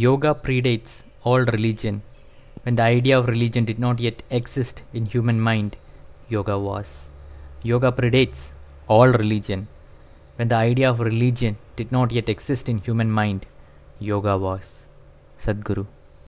Yoga predates all religion. When the idea of religion did not yet exist in human mind, yoga was. Yoga predates all religion. When the idea of religion did not yet exist in human mind, yoga was. Sadhguru.